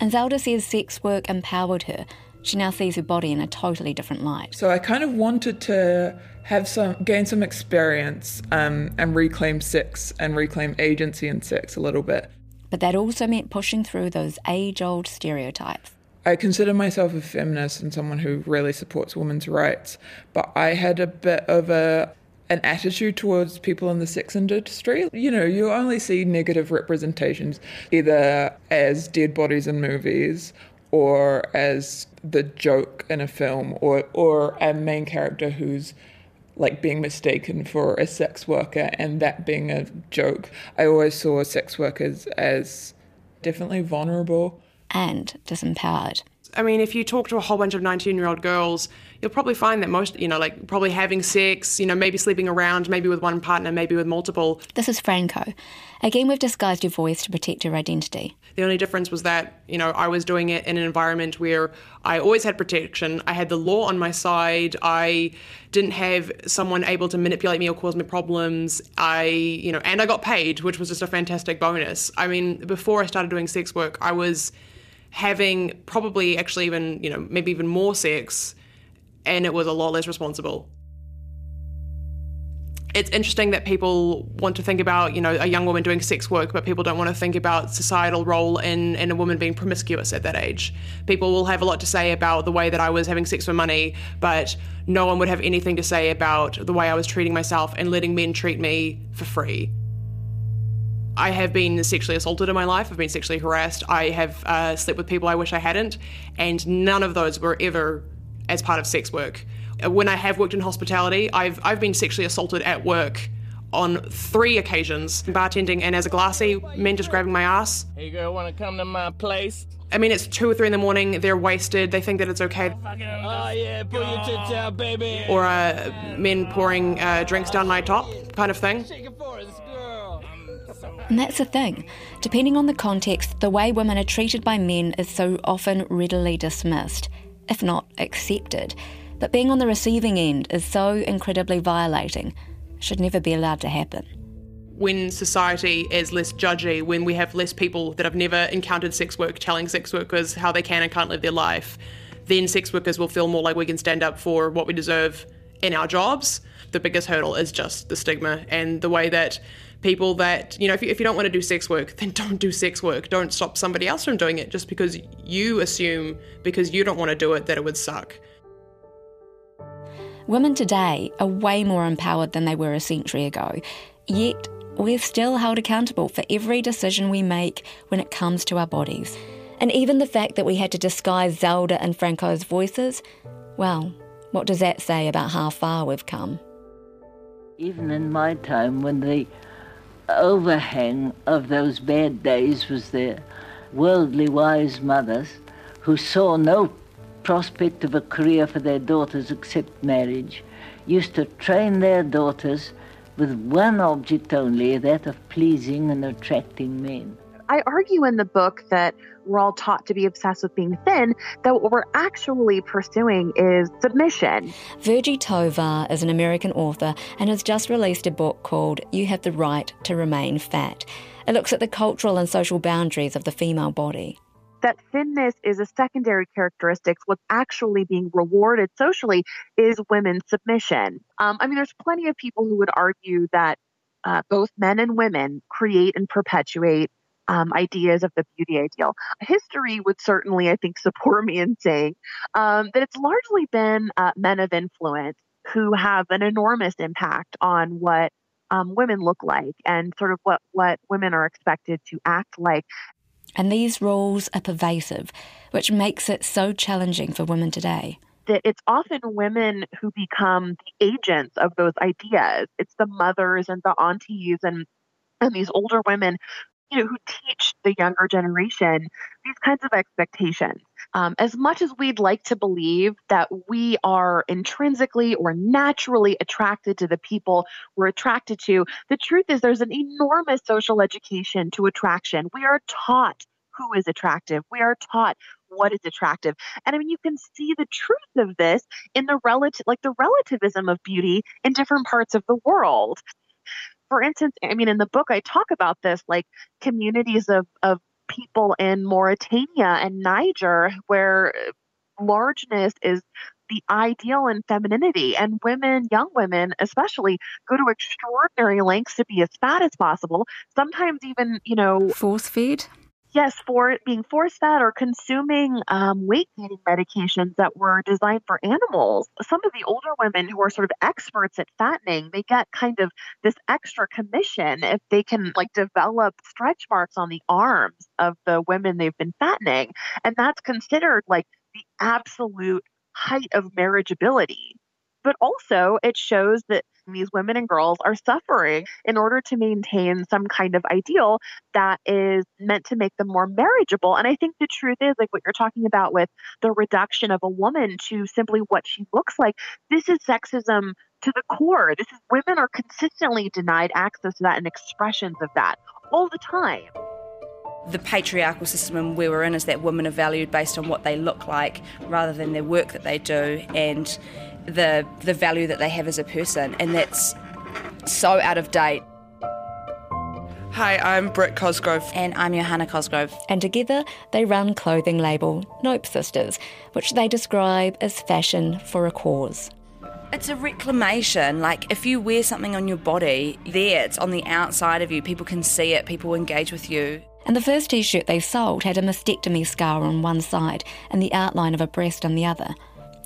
And Zelda says sex work empowered her. She now sees her body in a totally different light. So I kind of wanted to have some gain some experience um, and reclaim sex and reclaim agency in sex a little bit. But that also meant pushing through those age-old stereotypes. I consider myself a feminist and someone who really supports women's rights, but I had a bit of a an attitude towards people in the sex industry. You know, you only see negative representations either as dead bodies in movies or as the joke in a film or or a main character who's like being mistaken for a sex worker and that being a joke. I always saw sex workers as definitely vulnerable and disempowered. I mean, if you talk to a whole bunch of 19 year old girls, you'll probably find that most, you know, like probably having sex, you know, maybe sleeping around, maybe with one partner, maybe with multiple. This is Franco. Again, we've disguised your voice to protect your identity. The only difference was that, you know, I was doing it in an environment where I always had protection. I had the law on my side. I didn't have someone able to manipulate me or cause me problems. I, you know, and I got paid, which was just a fantastic bonus. I mean, before I started doing sex work, I was having probably actually even, you know, maybe even more sex, and it was a lot less responsible. It's interesting that people want to think about, you know, a young woman doing sex work, but people don't want to think about societal role in, in a woman being promiscuous at that age. People will have a lot to say about the way that I was having sex for money, but no one would have anything to say about the way I was treating myself and letting men treat me for free. I have been sexually assaulted in my life. I've been sexually harassed. I have uh, slept with people I wish I hadn't, and none of those were ever as part of sex work. Uh, when I have worked in hospitality, I've I've been sexually assaulted at work on three occasions, bartending and as a glassy, men just grabbing my ass. Hey girl, wanna come to my place? I mean, it's two or three in the morning. They're wasted. They think that it's okay. Oh yeah, pull your tits out, baby. Or uh, men pouring uh, drinks down my top, kind of thing. And that's the thing. Depending on the context, the way women are treated by men is so often readily dismissed, if not accepted. But being on the receiving end is so incredibly violating, should never be allowed to happen. When society is less judgy, when we have less people that have never encountered sex work telling sex workers how they can and can't live their life, then sex workers will feel more like we can stand up for what we deserve in our jobs. The biggest hurdle is just the stigma and the way that people that, you know, if you, if you don't want to do sex work, then don't do sex work. Don't stop somebody else from doing it just because you assume, because you don't want to do it, that it would suck. Women today are way more empowered than they were a century ago, yet we're still held accountable for every decision we make when it comes to our bodies. And even the fact that we had to disguise Zelda and Franco's voices, well, what does that say about how far we've come? Even in my time, when the overhang of those bad days was their worldly wise mothers who saw no prospect of a career for their daughters except marriage, used to train their daughters with one object only, that of pleasing and attracting men. I argue in the book that we're all taught to be obsessed with being thin, that what we're actually pursuing is submission. Virgie Tovar is an American author and has just released a book called You Have the Right to Remain Fat. It looks at the cultural and social boundaries of the female body that thinness is a secondary characteristic. What's actually being rewarded socially is women's submission. Um, I mean, there's plenty of people who would argue that uh, both men and women create and perpetuate um, ideas of the beauty ideal. History would certainly, I think, support me in saying um, that it's largely been uh, men of influence who have an enormous impact on what um, women look like and sort of what, what women are expected to act like. And these rules are pervasive, which makes it so challenging for women today. That it's often women who become the agents of those ideas. It's the mothers and the aunties and and these older women you know, who teach the younger generation these kinds of expectations. Um, as much as we'd like to believe that we are intrinsically or naturally attracted to the people we're attracted to, the truth is there's an enormous social education to attraction. We are taught who is attractive. We are taught what is attractive. And I mean, you can see the truth of this in the relative, like the relativism of beauty in different parts of the world. For instance, I mean, in the book, I talk about this, like communities of, of people in Mauritania and Niger, where uh, largeness is the ideal in femininity. And women, young women especially, go to extraordinary lengths to be as fat as possible, sometimes even, you know, force feed yes, for being force fed or consuming um, weight gaining medications that were designed for animals. Some of the older women who are sort of experts at fattening, they get kind of this extra commission if they can like develop stretch marks on the arms of the women they've been fattening. And that's considered like the absolute height of marriageability but also it shows that these women and girls are suffering in order to maintain some kind of ideal that is meant to make them more marriageable. And I think the truth is, like what you're talking about with the reduction of a woman to simply what she looks like, this is sexism to the core. This is women are consistently denied access to that and expressions of that all the time the patriarchal system we were in is that women are valued based on what they look like rather than their work that they do and the the value that they have as a person, and that's so out of date. Hi, I'm Britt Cosgrove. And I'm Johanna Cosgrove. And together they run clothing label Nope Sisters, which they describe as fashion for a cause. It's a reclamation. Like if you wear something on your body, there, it's on the outside of you. People can see it, people engage with you. And the first t shirt they sold had a mastectomy scar on one side and the outline of a breast on the other.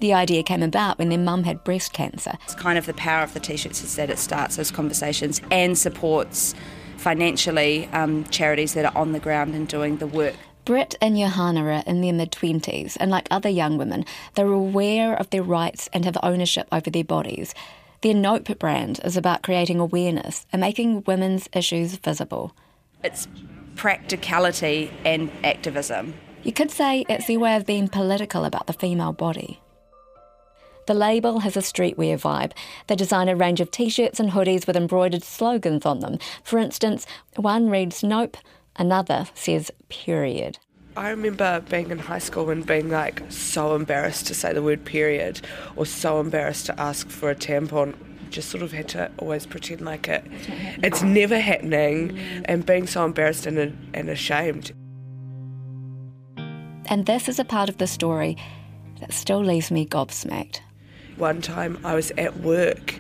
The idea came about when their mum had breast cancer. It's kind of the power of the t shirts is that it starts those conversations and supports financially um, charities that are on the ground and doing the work. Britt and Johanna are in their mid 20s, and like other young women, they're aware of their rights and have ownership over their bodies. Their Nope brand is about creating awareness and making women's issues visible. It's practicality and activism. You could say it's their way of being political about the female body. The label has a streetwear vibe. They design a range of t shirts and hoodies with embroidered slogans on them. For instance, one reads Nope, another says Period. I remember being in high school and being like so embarrassed to say the word period or so embarrassed to ask for a tampon. Just sort of had to always pretend like it. It's, it's never happening mm. and being so embarrassed and, and ashamed. And this is a part of the story that still leaves me gobsmacked. One time I was at work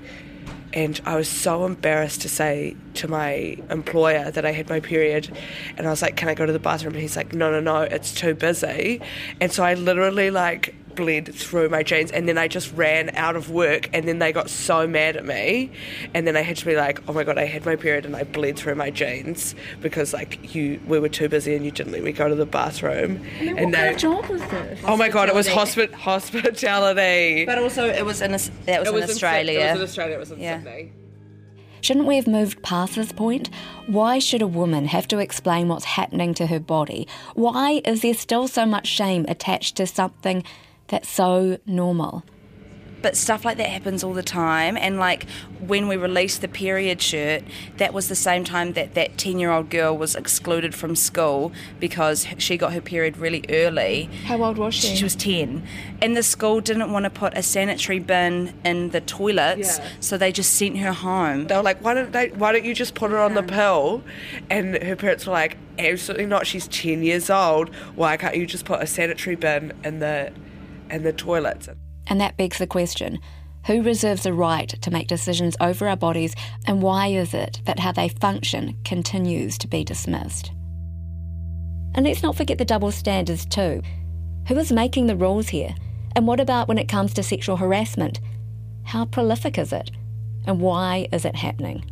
and I was so embarrassed to say to my employer that I had my period and I was like can I go to the bathroom and he's like no no no it's too busy and so I literally like bled through my jeans and then I just ran out of work and then they got so mad at me and then I had to be like oh my god I had my period and I bled through my jeans because like you we were too busy and you didn't let me go to the bathroom and, and what they, kind of job was this? Oh my god it was hospi- hospitality but also it was in a, that was, it was in Australia it was in Australia it was in yeah. Sydney Shouldn't we have moved past this point? Why should a woman have to explain what's happening to her body? Why is there still so much shame attached to something that's so normal. But stuff like that happens all the time. And like when we released the period shirt, that was the same time that that 10 year old girl was excluded from school because she got her period really early. How old was she? She was 10. And the school didn't want to put a sanitary bin in the toilets, yeah. so they just sent her home. They were like, why don't, they, why don't you just put her on the pill? And her parents were like, absolutely not. She's 10 years old. Why can't you just put a sanitary bin in the and the toilets. And that begs the question who reserves the right to make decisions over our bodies, and why is it that how they function continues to be dismissed? And let's not forget the double standards, too. Who is making the rules here? And what about when it comes to sexual harassment? How prolific is it? And why is it happening?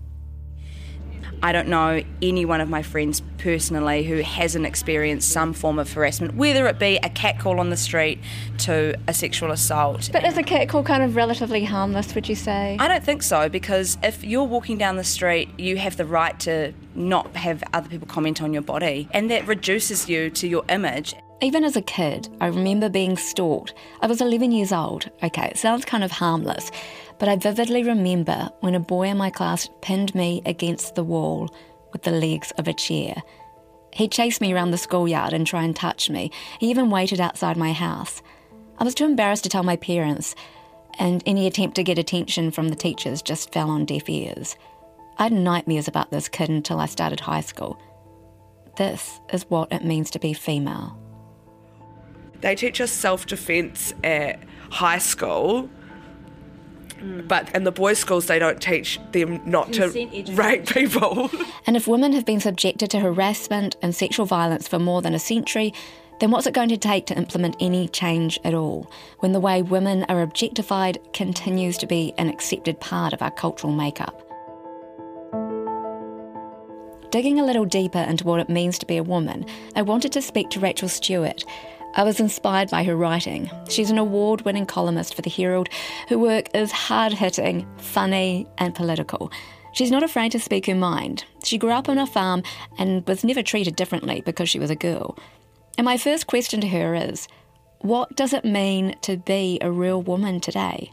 I don't know any one of my friends personally who hasn't experienced some form of harassment, whether it be a catcall on the street to a sexual assault. But is a catcall kind of relatively harmless, would you say? I don't think so because if you're walking down the street, you have the right to not have other people comment on your body, and that reduces you to your image. Even as a kid, I remember being stalked. I was 11 years old. Okay, it sounds kind of harmless, but I vividly remember when a boy in my class pinned me against the wall with the legs of a chair. He chased me around the schoolyard and tried and touch me. He even waited outside my house. I was too embarrassed to tell my parents, and any attempt to get attention from the teachers just fell on deaf ears. I had nightmares about this kid until I started high school. This is what it means to be female. They teach us self defence at high school, mm. but in the boys' schools, they don't teach them not to rape people. And if women have been subjected to harassment and sexual violence for more than a century, then what's it going to take to implement any change at all when the way women are objectified continues to be an accepted part of our cultural makeup? Digging a little deeper into what it means to be a woman, I wanted to speak to Rachel Stewart. I was inspired by her writing. She's an award winning columnist for The Herald. Her work is hard hitting, funny, and political. She's not afraid to speak her mind. She grew up on a farm and was never treated differently because she was a girl. And my first question to her is what does it mean to be a real woman today?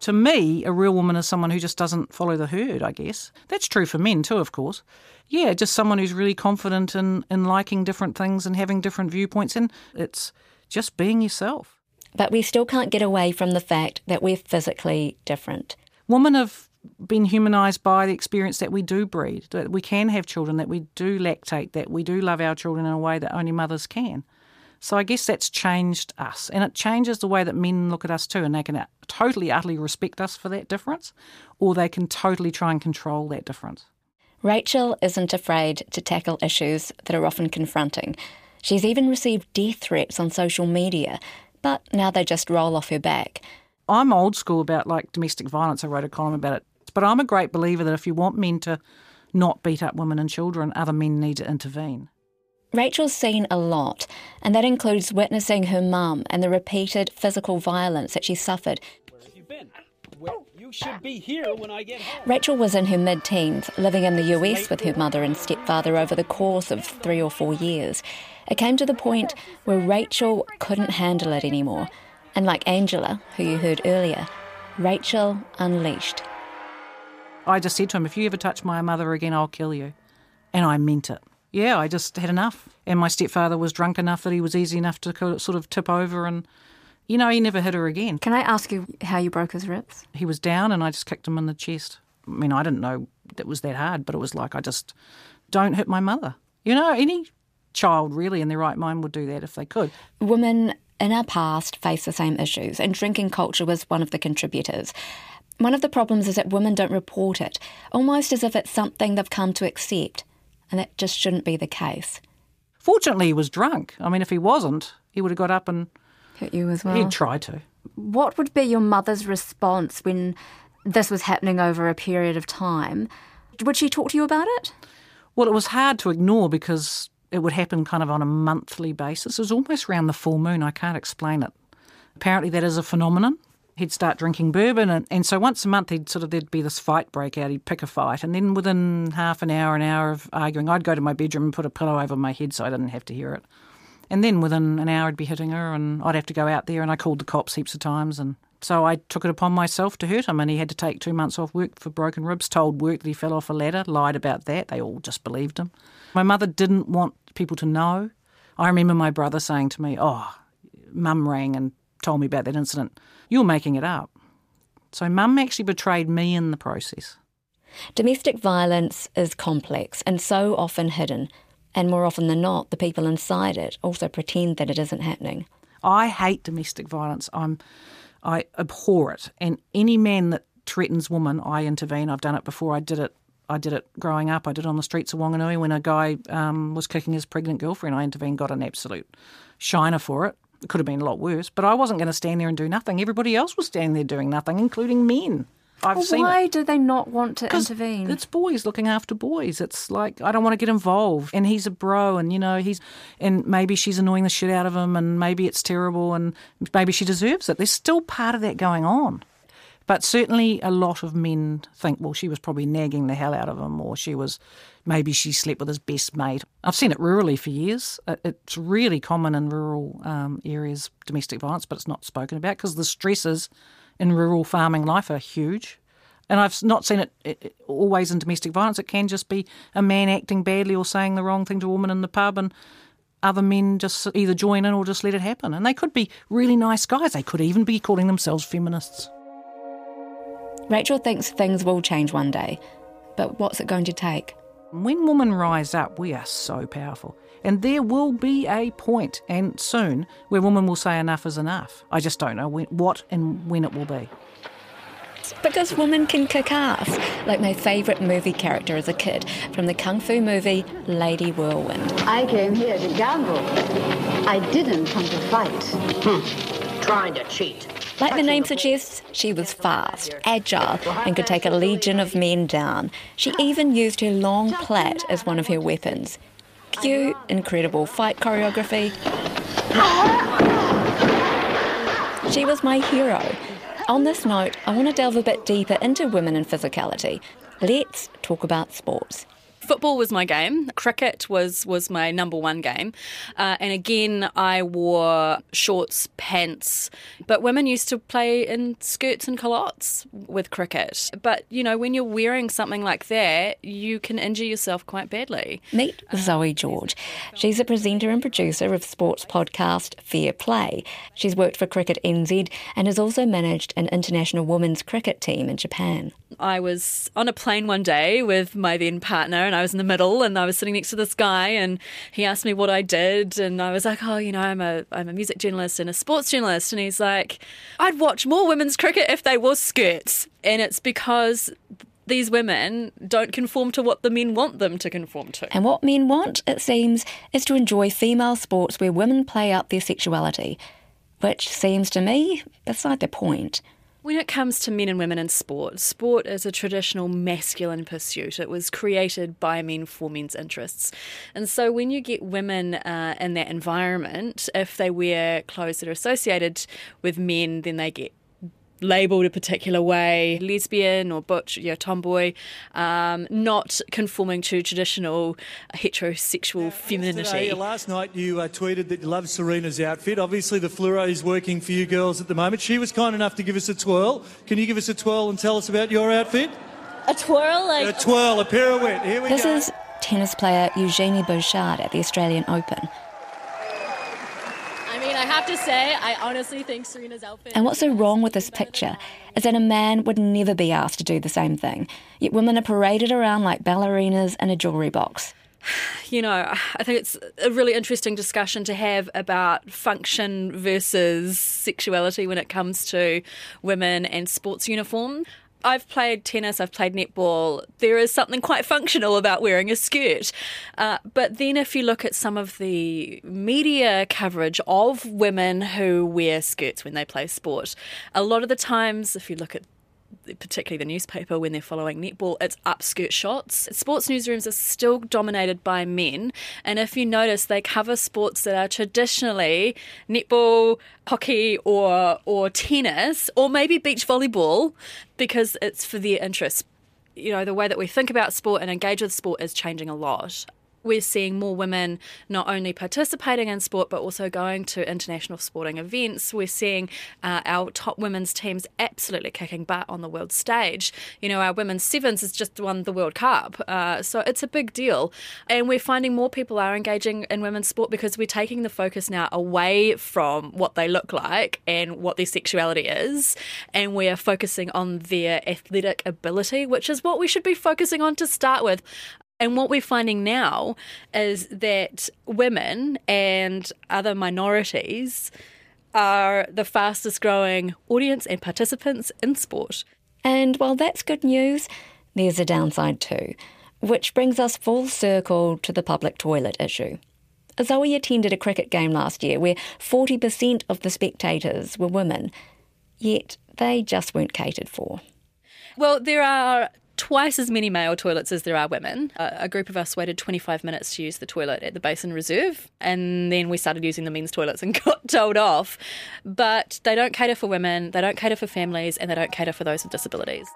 To me, a real woman is someone who just doesn't follow the herd, I guess. That's true for men too, of course. Yeah, just someone who's really confident in, in liking different things and having different viewpoints, and it's just being yourself. But we still can't get away from the fact that we're physically different. Women have been humanised by the experience that we do breed, that we can have children, that we do lactate, that we do love our children in a way that only mothers can. So I guess that's changed us, and it changes the way that men look at us too, and they can uh, totally, utterly respect us for that difference, or they can totally try and control that difference. Rachel isn't afraid to tackle issues that are often confronting. She's even received death threats on social media, but now they just roll off her back. I'm old school about like domestic violence. I wrote a column about it. But I'm a great believer that if you want men to not beat up women and children, other men need to intervene. Rachel's seen a lot, and that includes witnessing her mum and the repeated physical violence that she suffered. You should be here when I get home. Rachel was in her mid teens, living in the US with her mother and stepfather over the course of three or four years. It came to the point where Rachel couldn't handle it anymore. And like Angella, who you heard earlier, Rachel unleashed. I just said to him, if you ever touch my mother again, I'll kill you. And I meant it. Yeah, I just had enough. And my stepfather was drunk enough that he was easy enough to sort of tip over and, you know, he never hit her again. Can I ask you how you broke his ribs? He was down and I just kicked him in the chest. I mean, I didn't know it was that hard, but it was like, I just don't hit my mother. You know, any child really in their right mind would do that if they could. Women in our past face the same issues, and drinking culture was one of the contributors. One of the problems is that women don't report it, almost as if it's something they've come to accept, and that just shouldn't be the case. Fortunately, he was drunk. I mean, if he wasn't, he would have got up and hit you as well. He'd try to. What would be your mother's response when this was happening over a period of time? Would she talk to you about it? Well, it was hard to ignore because it would happen kind of on a monthly basis. It was almost around the full moon. I can't explain it. Apparently, that is a phenomenon. He'd start drinking bourbon, and, and so once a month, he'd sort of there'd be this fight break out. He'd pick a fight, and then within half an hour, an hour of arguing, I'd go to my bedroom and put a pillow over my head so I didn't have to hear it. And then within an hour, I'd be hitting her, and I'd have to go out there, and I called the cops heaps of times, and so I took it upon myself to hurt him, and he had to take two months off work for broken ribs. Told work that he fell off a ladder, lied about that. They all just believed him. My mother didn't want people to know. I remember my brother saying to me, "Oh, Mum rang and told me about that incident. You're making it up." So Mum actually betrayed me in the process. Domestic violence is complex and so often hidden, and more often than not, the people inside it also pretend that it isn't happening. I hate domestic violence. I'm, I abhor it, and any man that threatens woman, I intervene. I've done it before. I did it. I did it growing up. I did it on the streets of Wanganui when a guy um, was kicking his pregnant girlfriend. I intervened, got an absolute shiner for it. It could have been a lot worse, but I wasn't going to stand there and do nothing. Everybody else was standing there doing nothing, including men. I've well, seen why it. do they not want to intervene? It's boys looking after boys. It's like I don't want to get involved, and he's a bro, and you know he's, and maybe she's annoying the shit out of him, and maybe it's terrible, and maybe she deserves it. There's still part of that going on. But certainly a lot of men think, well, she was probably nagging the hell out of him, or she was, maybe she slept with his best mate. I've seen it rurally for years. It's really common in rural um, areas, domestic violence, but it's not spoken about because the stresses in rural farming life are huge. And I've not seen it, it, always in domestic violence. It can just be a man acting badly or saying the wrong thing to a woman in the pub, and other men just either join in or just let it happen. And they could be really nice guys. They could even be calling themselves feminists. Rachel thinks things will change one day, but what's it going to take? When women rise up, we are so powerful. And there will be a point, and soon, where women will say enough is enough. I just don't know when, what and when it will be. Because women can kick ass, like my favourite movie character as a kid from the kung fu movie Lady Whirlwind. I came here to gamble. I didn't come to fight. Hmm. Trying to cheat. Like the name suggests, she was fast, agile, and could take a legion of men down. She even used her long plait as one of her weapons. Cute, incredible fight choreography. She was my hero. On this note, I want to delve a bit deeper into women and physicality. Let's talk about sports football was my game. Cricket was was my number one game, uh, and again I wore shorts, pants. But women used to play in skirts and culottes with cricket. But you know, when you're wearing something like that, you can injure yourself quite badly. Meet Zoe George. She's a presenter and producer of sports podcast Fair Play. She's worked for Cricket NZ and has also managed an international women's cricket team in Japan. I was on a plane one day with my then partner and I was in the middle and I was sitting next to this guy and he asked me what I did and I was like, Oh, you know, I'm a I'm a music journalist and a sports journalist and he's like, I'd watch more women's cricket if they wore skirts. And it's because these women don't conform to what the men want them to conform to. And what men want, it seems, is to enjoy female sports where women play up their sexuality, which seems to me beside the point. When it comes to men and women in sport, sport is a traditional masculine pursuit. It was created by men for men's interests. And so when you get women uh, in that environment, if they wear clothes that are associated with men, then they get labelled a particular way, lesbian or butch, you know, tomboy, um, not conforming to traditional heterosexual femininity. Today, last night you uh, tweeted that you love Serena's outfit. Obviously, the fluoro is working for you girls at the moment. She was kind enough to give us a twirl. Can you give us a twirl and tell us about your outfit? A twirl? Like... A twirl, a pirouette. Here we go. this is tennis player Eugenie Bouchard at the Australian Open. I mean, I have to say, I honestly think Serena's outfit. And what's so wrong with this picture is that a man would never be asked to do the same thing. Yet women are paraded around like ballerinas in a jewellery box. You know, I think it's a really interesting discussion to have about function versus sexuality when it comes to women and sports uniform. I've played tennis, I've played netball. There is something quite functional about wearing a skirt. Uh, but then if you look at some of the media coverage of women who wear skirts when they play sport, a lot of the times, if you look at particularly the newspaper when they're following netball, it's upskirt shots. Sports newsrooms are still dominated by men, and if you notice, they cover sports that are traditionally netball, hockey, or or tennis, or maybe beach volleyball, because it's for their interests. You know, the way that we think about sport and engage with sport is changing a lot we're seeing more women not only participating in sport but also going to international sporting events. We're seeing uh, our top women's teams absolutely kicking butt on the world stage. You know, our women's sevens has just won the World Cup, uh, so it's a big deal. And we're finding more people are engaging in women's sport because we're taking the focus now away from what they look like and what their sexuality is, and we're focusing on their athletic ability, which is what we should be focusing on to start with. And what we're finding now is that women and other minorities are the fastest growing audience and participants in sport. And while that's good news, there's a downside too, which brings us full circle to the public toilet issue. Zoe attended a cricket game last year where 40% of the spectators were women, yet they just weren't catered for. Well, there are twice as many male toilets as there are women. A group of us waited 25 minutes to use the toilet at the Basin Reserve, and then we started using the men's toilets and got told off. But they don't cater for women, they don't cater for families, and they don't cater for those with disabilities.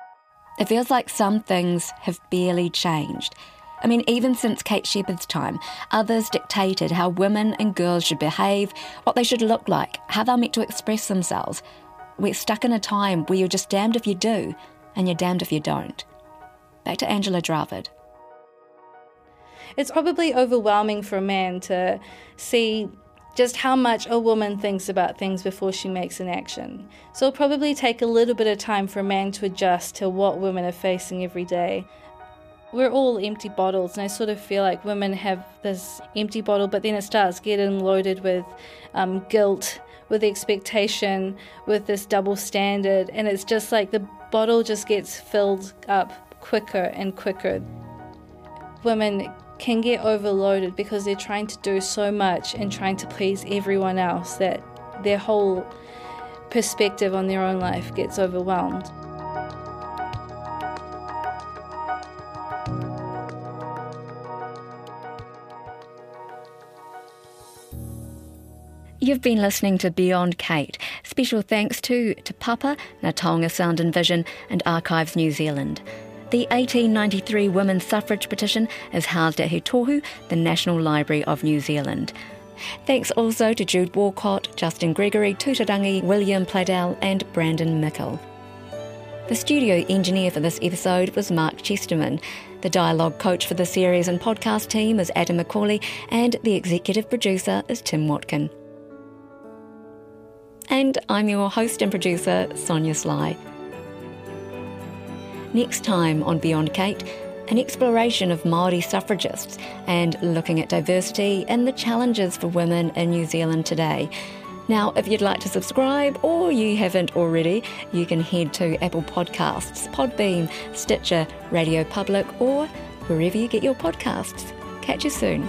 It feels like some things have barely changed. I mean, even since Kate Sheppard's time, others dictated how women and girls should behave, what they should look like, how they're meant to express themselves. We're stuck in a time where you're just damned if you do, and you're damned if you don't. Back to Angella Dravid. It's probably overwhelming for a man to see just how much a woman thinks about things before she makes an action. So it'll probably take a little bit of time for a man to adjust to what women are facing every day. We're all empty bottles, and I sort of feel like women have this empty bottle, but then it starts getting loaded with um, guilt, with expectation, with this double standard, and it's just like the bottle just gets filled up quicker and quicker. Women can get overloaded because they're trying to do so much and trying to please everyone else that their whole perspective on their own life gets overwhelmed. You've been listening to Beyond Kate. Special thanks to Te Papa, Ngā Taonga Sound and Vision, and Archives New Zealand. The 1893 women's suffrage petition is housed at He Tohu, the National Library of New Zealand. Thanks also to Jude Walcott, Justin Gregory, Tutarangi, William Pladell, and Brandon Mickle. The studio engineer for this episode was Mark Chesterman. The dialogue coach for the series and podcast team is Adam McCauley, and the executive producer is Tim Watkin. And I'm your host and producer, Sonia Sly. Next time on Beyond Kate, an exploration of Māori suffragists and looking at diversity and the challenges for women in New Zealand today. Now, if you'd like to subscribe or you haven't already, you can head to Apple Podcasts, Podbean, Stitcher, Radio Public, or wherever you get your podcasts. Catch you soon.